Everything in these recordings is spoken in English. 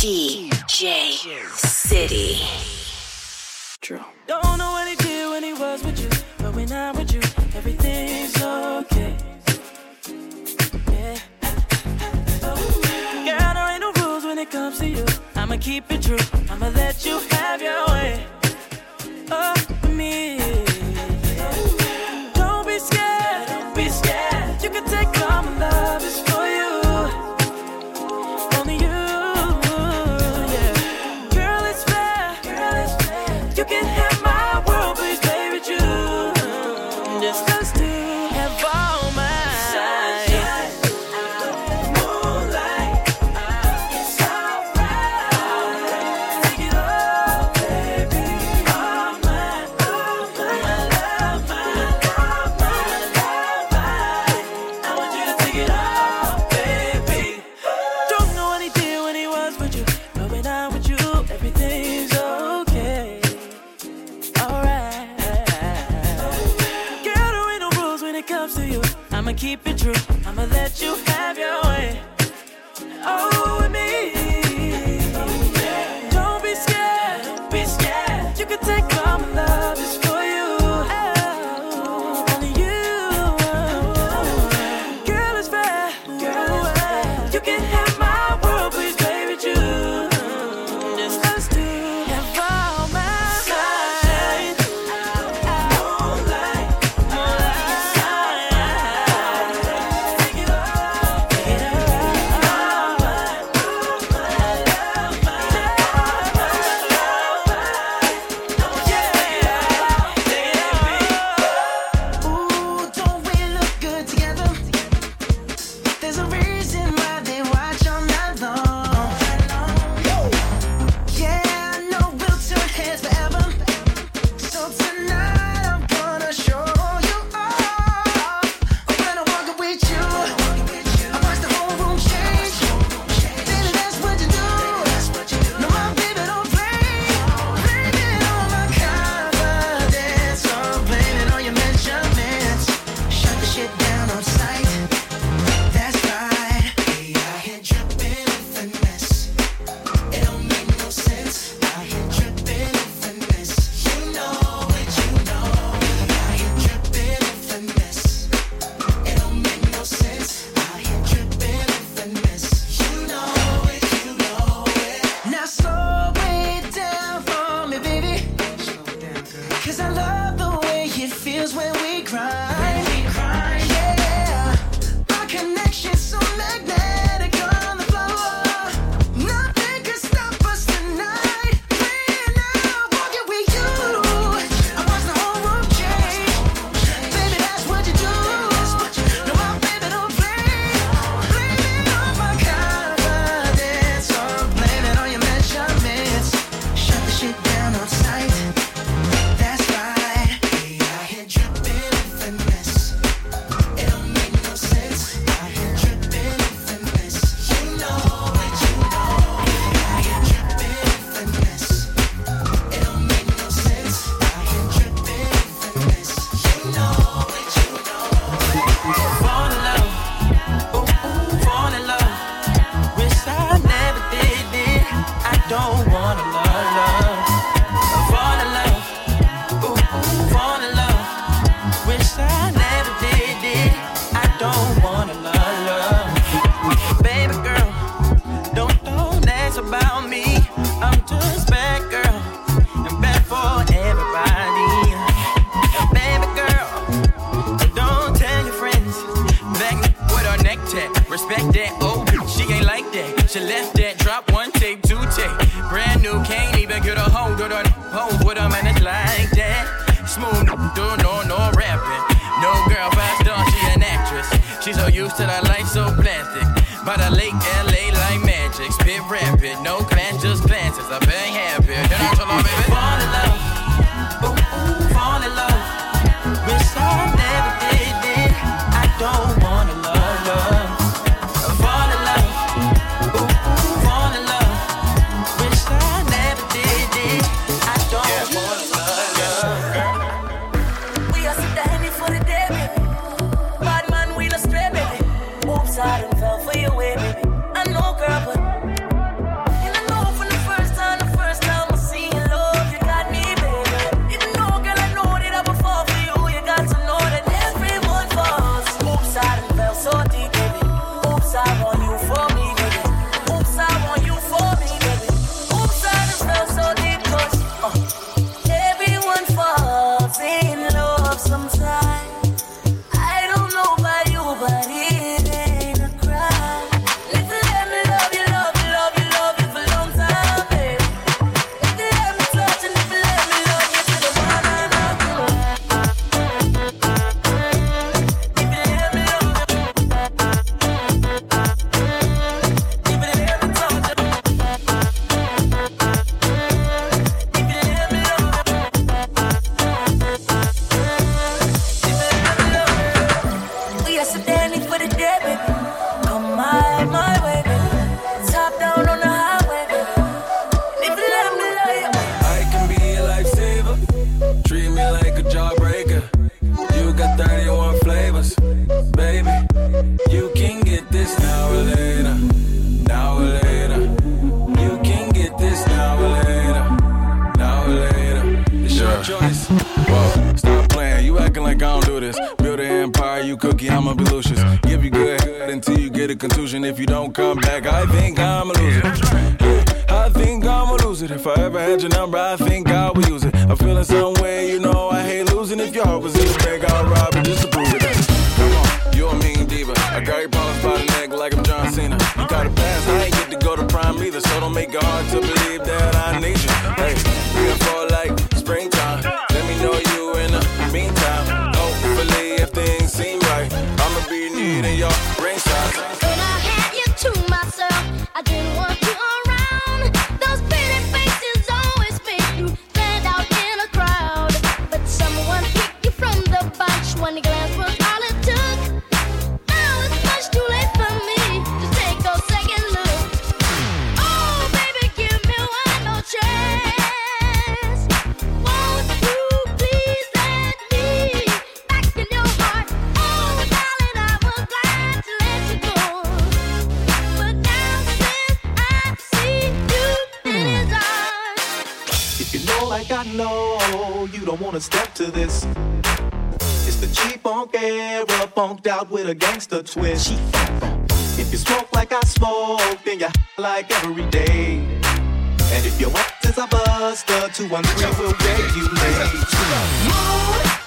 DJ City. Don't know what he did when he was with you, but when I'm with you, everything's okay. Yeah. Girl, there ain't no rules when it comes to you. I'ma keep it true. I'ma let you have. cause I've been happy. You know baby? Fall in love. Ooh, fall in love. Wish I never did it. I don't wanna love, love. Fall in love. Ooh, fall in love. Wish I never did it. I don't yeah. wanna love, love. We are so for the day, baby. Bad we lost baby. Oops, contusion. If you don't come back, I think I'm a loser. I think I'm a loser. If I ever had your number, I think I would use it. I'm feeling some way, you know I hate losing. If your heart was in the bag, I'll rob it just it. Come on, you a mean diva. I got your problems by the neck like I'm John Cena. You got a pass, I ain't get to go to prime either, so don't make it hard to believe that I need you. Hey, we fall like springtime. Let me know you in the meantime. Hopefully, if things seem right, I'ma be needing your funk era, funked out with a gangster twist. If you smoke like I smoke, then you like every day. And if your want is a buster, two one three will regulate. Mood. Girls,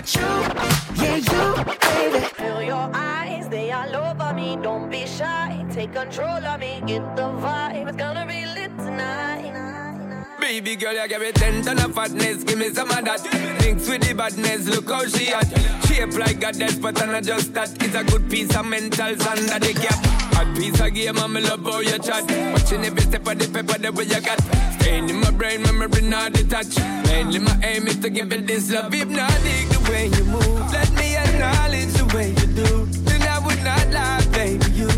at you, yeah, you, baby. Feel your eyes, they all over me. Don't be shy, take control of me. Get the vibe, it's gonna be lit tonight. Baby girl, you give me ten ton of fatness, give me some of that. Mix with the badness, look how she at. Shape like a death, but I'm not just that. It's a good piece of mentals under the cap. Hot piece of game, and me love how you chat. Watching every step of the paper, the way you got. Staying in my brain, memory not detached. Mainly my aim is to give it this love. Dig the way you move. Let me acknowledge the way you do. Then I would not lie, baby. You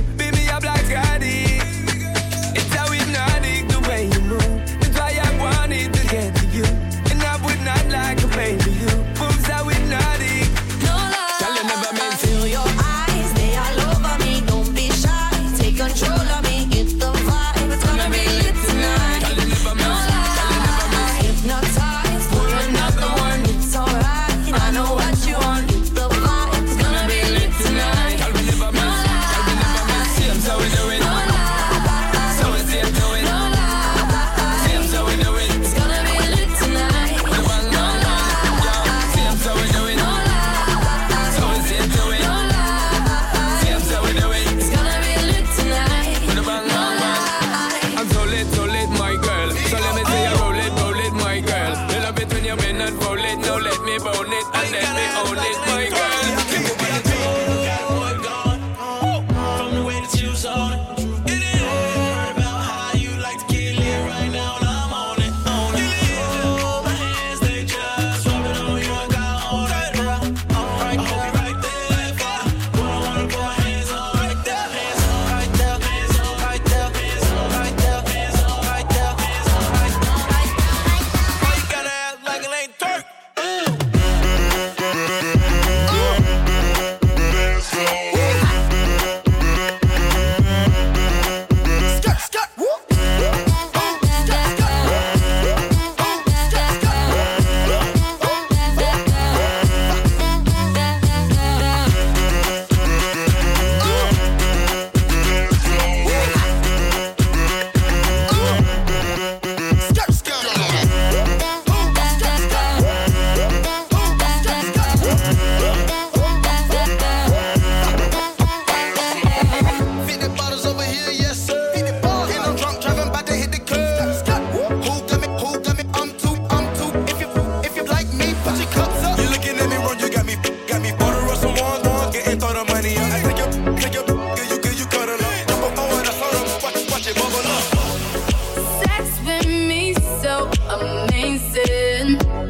amazing.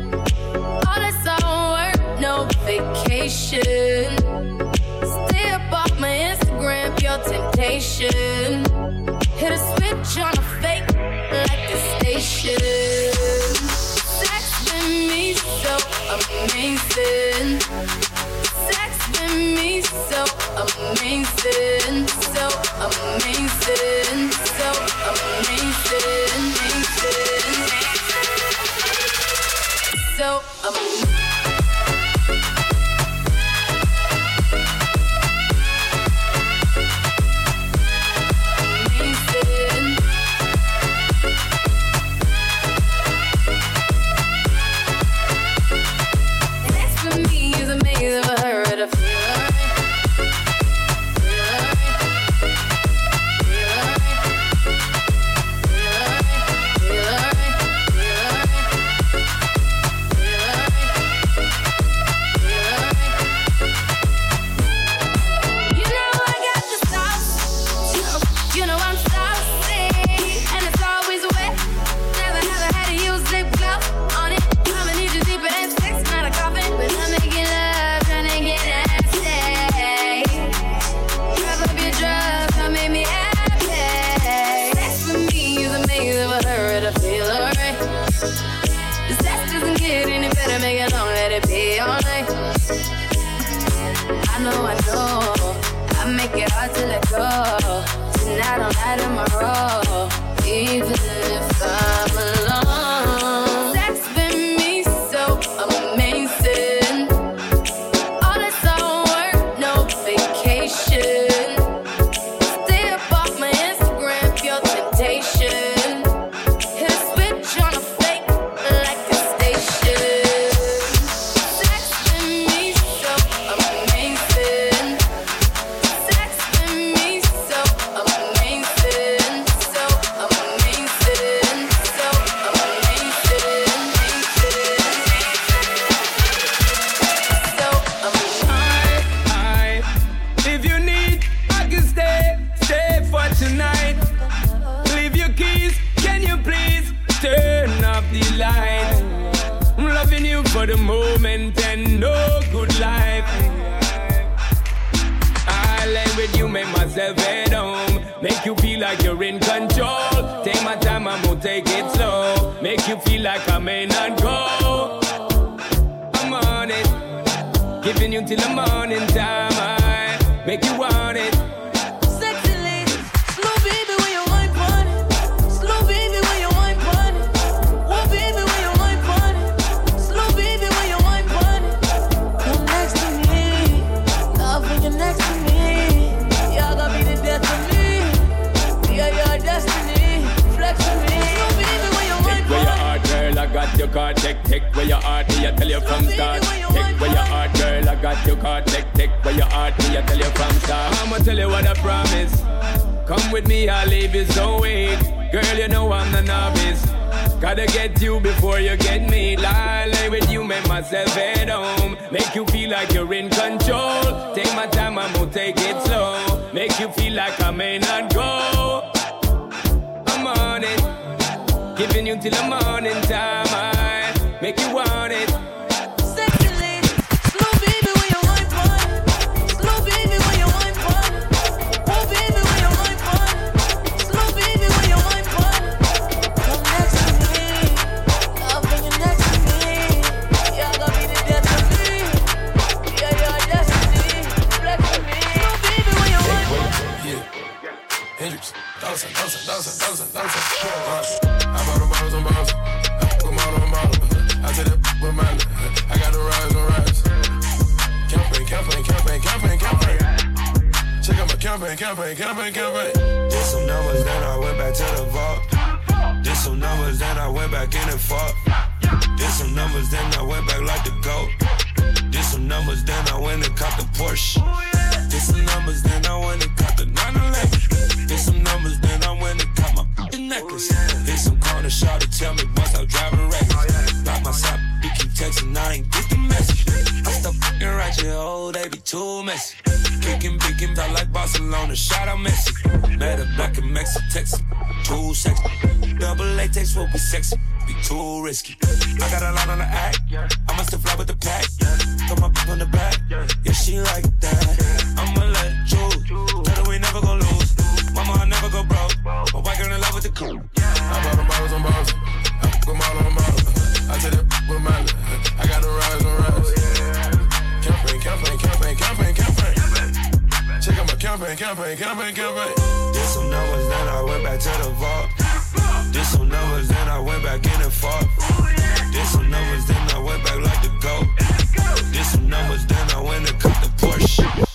Gotta get you before you get me. Lie, lay with you, make myself at home. Make you feel like you're in control. Take my time, I'm gonna take it slow. Make you feel like I may not go. I'm on it. Giving you till the morning time. I make you want it. Campaign, campaign, campaign. Did some numbers, then I went back to the vault. Did some numbers, then I went back in and fought. Did some numbers, then I went back like the goat. Did some numbers, then I went and caught the Porsche. Did some numbers, then I went and caught the 911. Did some numbers, then I went and caught my necklace. Hit some corner shot to tell me once I driving reckless. Lock my side, you keep texting, I ain't get the message. I stop f***ing ratchet, oh, they be too messy. Kicking, picking, I like Barcelona, shout out Messi. Met her back in Mexico, Texas, too sexy. Double latex will be sexy, be too risky. I got a lot on the act, I must have fly with the pack. Got my p- on the back, yeah, she like that. I'ma let you. tell her we never gon' lose. Mama, I never go broke, my white girl in love with the cool. I bought them bottles and bottles. Campaign, campaign, campaign, campaign. Did some numbers, then I went back to the vault. Did some numbers, then I went back in and fought. Did some numbers, then I went back like the goat. Did some numbers, then I went and caught the Porsche.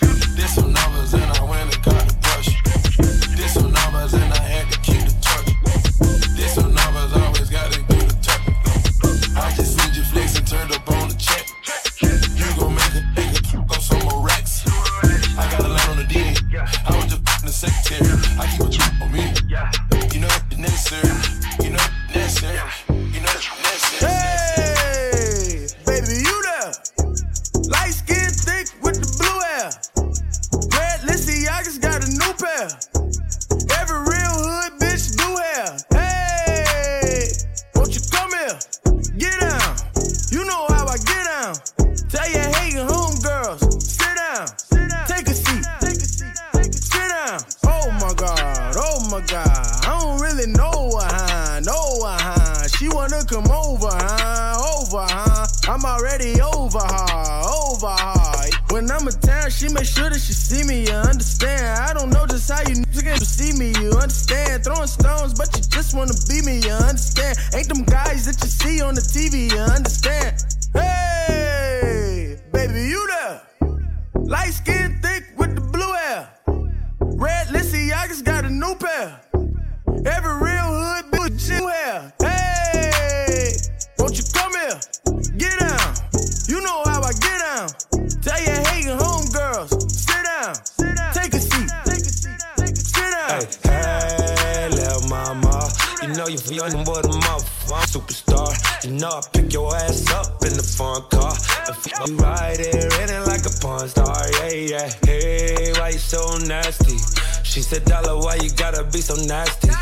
She said, Dollar, why you gotta be so nasty?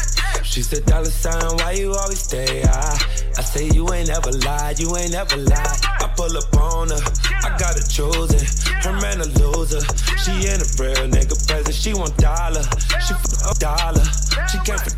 She said, Dollar sign, why you always stay high? I say, you ain't ever lied, you ain't ever lied. I pull up on her, I got her chosen. Her man a loser. She ain't a real nigga present, she want dollar. She for dollar, she came for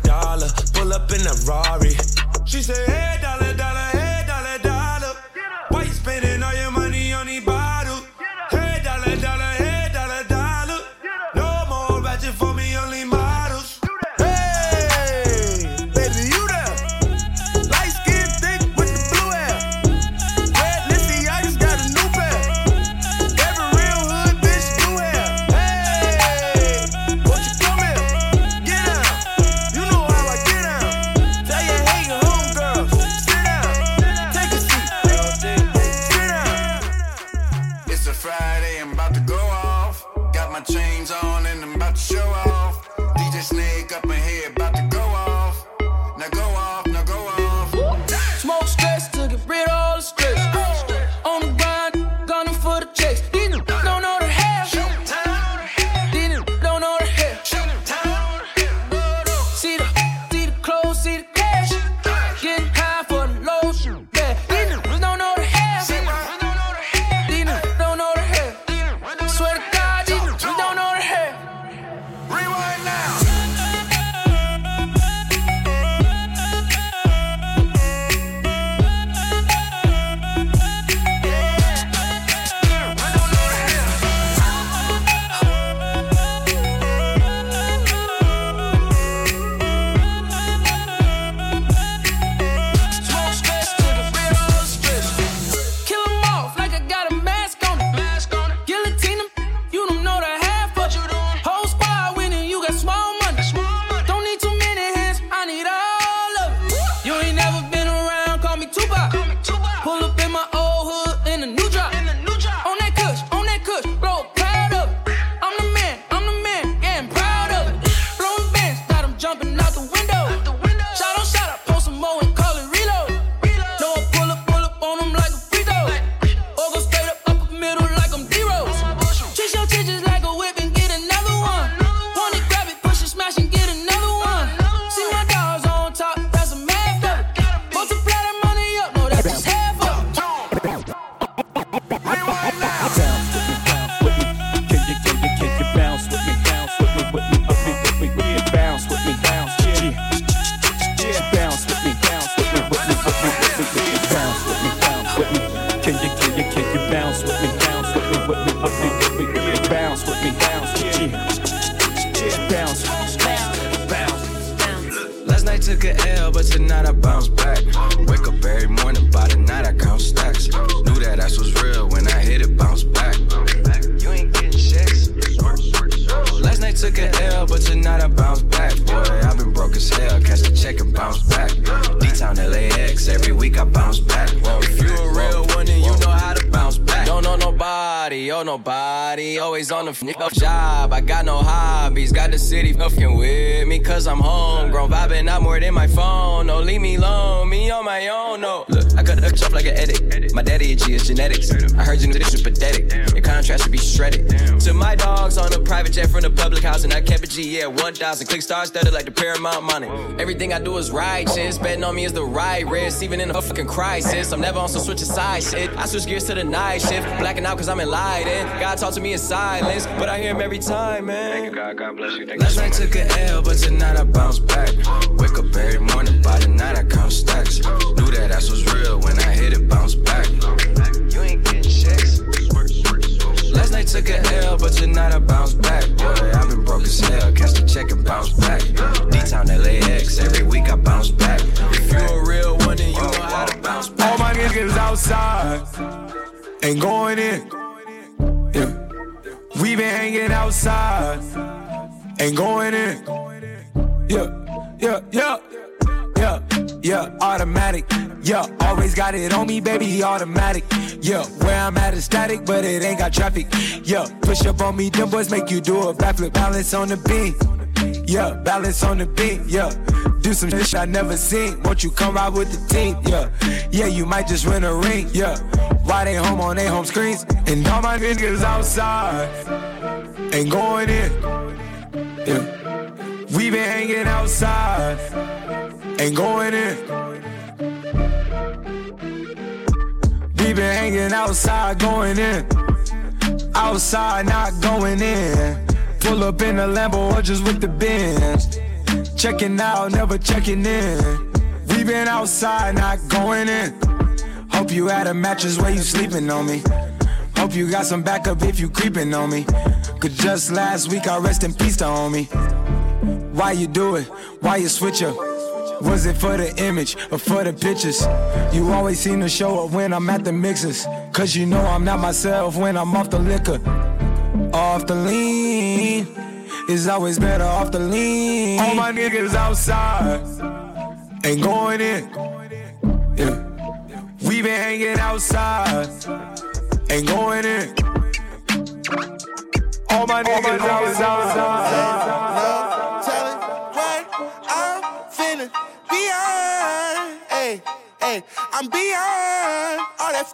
No, leave me alone, me on my own, no. Look, I cut the up like an edit. My daddy a G is genetics. I heard you this is pathetic. Your contrast should be shredded. To my dogs on a private jet from the public house, and I kept a G, yeah, 1,000. Click stars studded like the Paramount money. Everything I do is righteous. Betting on me is the right risk, even in a fucking crisis. I'm never on some switch of side shit. I switch gears to the night shift. Blacking out cause I'm enlightened. God talk to me in silence, but I hear him every time, man. Thank you, God. God bless you. Last night took a L, but tonight I bounce back. Wake up every morning, by the night I count stacks. Knew that ass was real when I hit it, bounce back. You ain't getting checks. Last night took a L, but tonight I bounce back. Boy, I've been broke as hell. Catch the check and bounce back. D-Town LAX, every week I bounce back. If you a real one, then you know how to bounce back. All my niggas outside ain't going in. Yeah. We been hanging outside, ain't going in. Yeah, yeah, yeah, yeah. Automatic, yeah. Always got it on me, baby. Automatic, yeah. Where I'm at is static, but it ain't got traffic. Yeah, push up on me, them boys make you do a backflip. Balance on the beat. Yeah, balance on the beat, yeah. Do some shit I never seen. Won't you come ride with the team? Yeah, yeah, you might just win a ring. Yeah, why they home on their home screens? And all my niggas outside ain't going in. Yeah, we been hanging outside, ain't going in. We been hanging outside, going in. Outside, not going in. Pull up in a Lambo or just with the Benz. Checking out, never checking in. We been outside, not going in. Hope you had a mattress where you sleeping on me. Hope you got some backup if you creeping on me. Cause just last week I rest in peace to homie. Why you do it? Why you switch up? Was it for the image or for the pictures? You always seem to show up when I'm at the mixes. Cause you know I'm not myself when I'm off the liquor. Off the lean. It's always better off the lean. All my niggas outside ain't going in. Yeah. We been hanging outside, ain't going in. All my niggas outside. Tell beyond. Hey, hey, I'm beyond all that.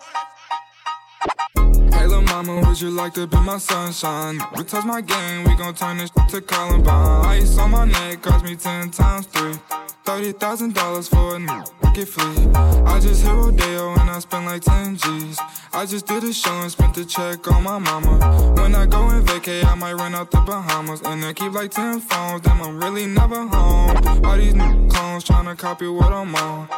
Hey, little mama, would you like to be my sunshine? We touch my game, we gon' turn this to Columbine. Ice on my neck cost me ten times three. Thirty thousand dollars for a new wicked flea. I just hit Rodeo and I spent like ten G's. I just did a show and spent the check on my mama. When I go and vacay, I might run out the Bahamas and then keep like ten phones. Damn, I'm really never home. All these new copy what I'm on.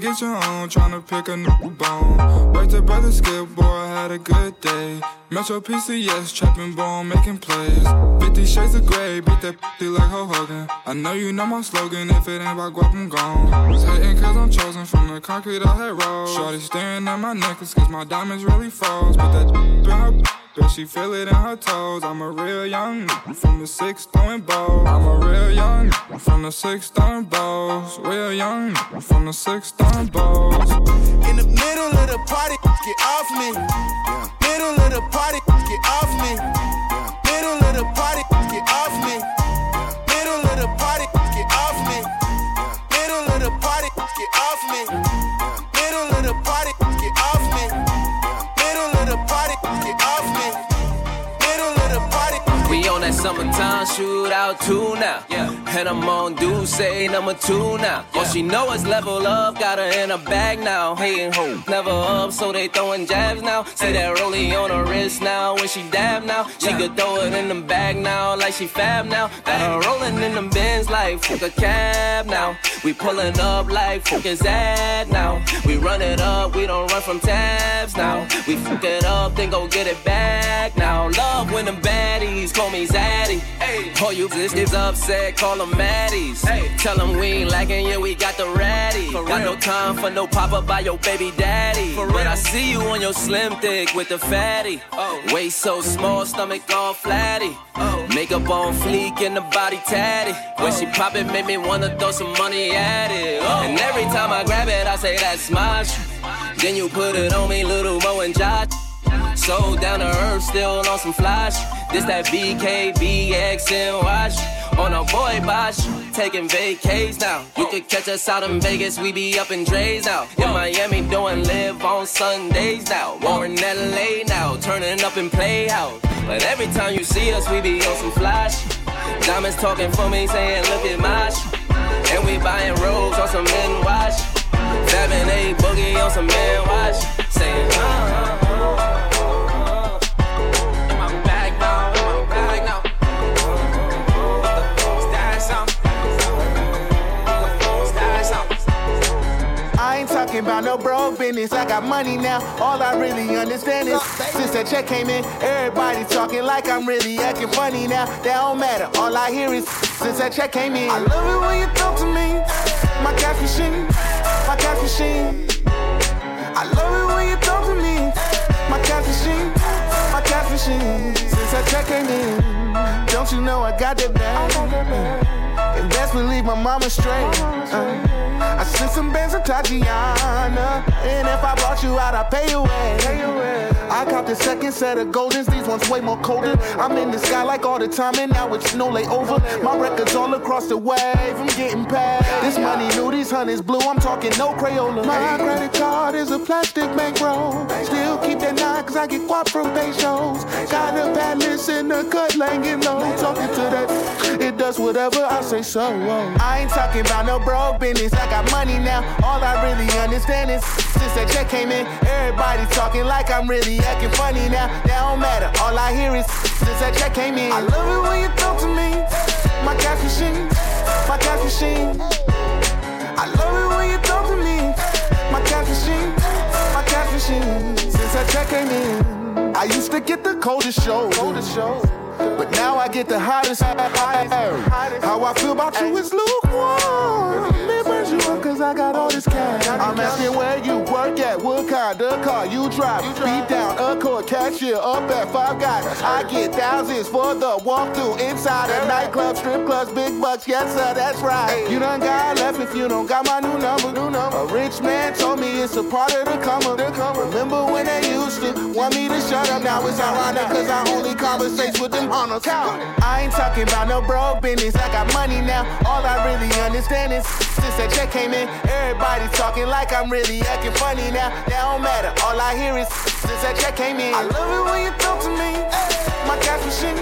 Get your own, tryna pick a new bone. Worked to brother skip, boy, I had a good day. Metro PCS, trapping ball, making plays. 50 shades of gray, beat that p like Hulk Hogan. I know you know my slogan, if it ain't about guap, I'm gone. Was hating cause I'm chosen from the concrete I had rolled. Shorty staring at my necklace cause my diamonds really froze. But that her Bet she feel it in her toes. I'm a real young nigga from the six throwing balls. I'm a real young nigga from the six throwing balls. Real young nigga from the six throwing balls. In the middle of the party, get off me. Middle of the party, get off me. Middle of the party, get off me. Middle of the party, get off me. Middle of the party, get off me. Middle of the party, summertime shootout too now. Yeah. And I'm on do say number two now. All she know is level up, got her in a bag now. Hey and ho, never up, so they throwing jabs now. See that rollie on her wrist now. When she dab now, she could throw it in the bag now, like she fab now. Got her rolling in them bins like fuck a cab now. We pulling up like fuck is that now. We run it up, we don't run from tabs now. We fuck it up, then go get it back now. Love when them baddies call me Zaddy. Hey, all you is upset, call them Maddies. Hey, tell them we ain't lacking, yeah, we got the ratty. Got no time for no pop up by your baby daddy. But I see you on your slim thick with the fatty. Oh, waist so small, stomach all flatty. Oh, makeup on fleek and the body tatty. When she pop it, make me wanna throw some money at it. Oh. And every time I grab it, I say that's my shit. Then you put it on me, little Mo and Josh. So down to earth, still on some flash. This that BKBX and wash. On a boy bosh, taking vacays now. You could catch us out in Vegas, we be up in Dre's now. In Miami, doing live on Sundays now. More in LA now, turning up in Playhouse. But every time you see us, we be on some flash. Diamonds talking for me, saying, look at my sh-" And we buying robes on some men wash. Seven, eight boogie on some man watch. Saying, uh, talking about no broke business. I got money now. All I really understand is since that check came in, everybody talking like I'm really acting funny now. That don't matter. All I hear is since that check came in. I love it when you talk to me. My cash machine, my cash machine. I love it when you talk to me. My cash machine, my cash machine. Since that check came in, don't you know I got that bag? And best believe my mama straight. Uh, I sent some bands to Tatiana. And if I brought you out, I pay you away. I caught the second set of Goldens, these ones way more colder. I'm in the sky like all the time, and now it's no layover. My records all across the wave, I'm getting paid. This money new, these honeys blue, I'm talking no Crayola. My credit card is a plastic bankroll. Still keep that nine, cause I get guap from pay shows. Got a list in the cut, laying low. Talking to that, it does whatever I say so. I ain't talking about no broke business, got money now. All I really understand is since that check came in, everybody talking like I'm really acting funny now. That don't matter, all I hear is since that check came in. I love it when you talk to me. My cash machine, my cash machine. I love it when you talk to me. My cash machine, my cash machine. Since that check came in, I used to get the coldest show. Coldest show. But now I get the hottest. How I feel about you is lukewarm. Asking where you work at, what kind of car you drive. you Beat down a court cashier up at Five Guys. I get thousands for the walkthrough inside a nightclub, strip clubs, big bucks. Yes, sir, that's right. You done got left if you don't got my new number. New number. A rich man told me it's a part of the come up. Remember when they used to want me to shut up? Now it's ironic cause I only conversate with them hunters. I ain't talking about no broke business. I got money now. All I really understand is since that check came in. Everybody talking like I'm really acting funny now. That don't matter. All I hear is since that check came in. I love it when you talk to me. My cash machine,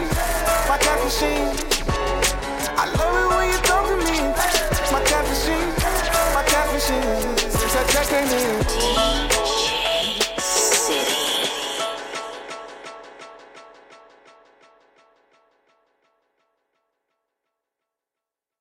my cash machine. I love it when you talk to me. My cash machine, my cash machine. Since that check came in.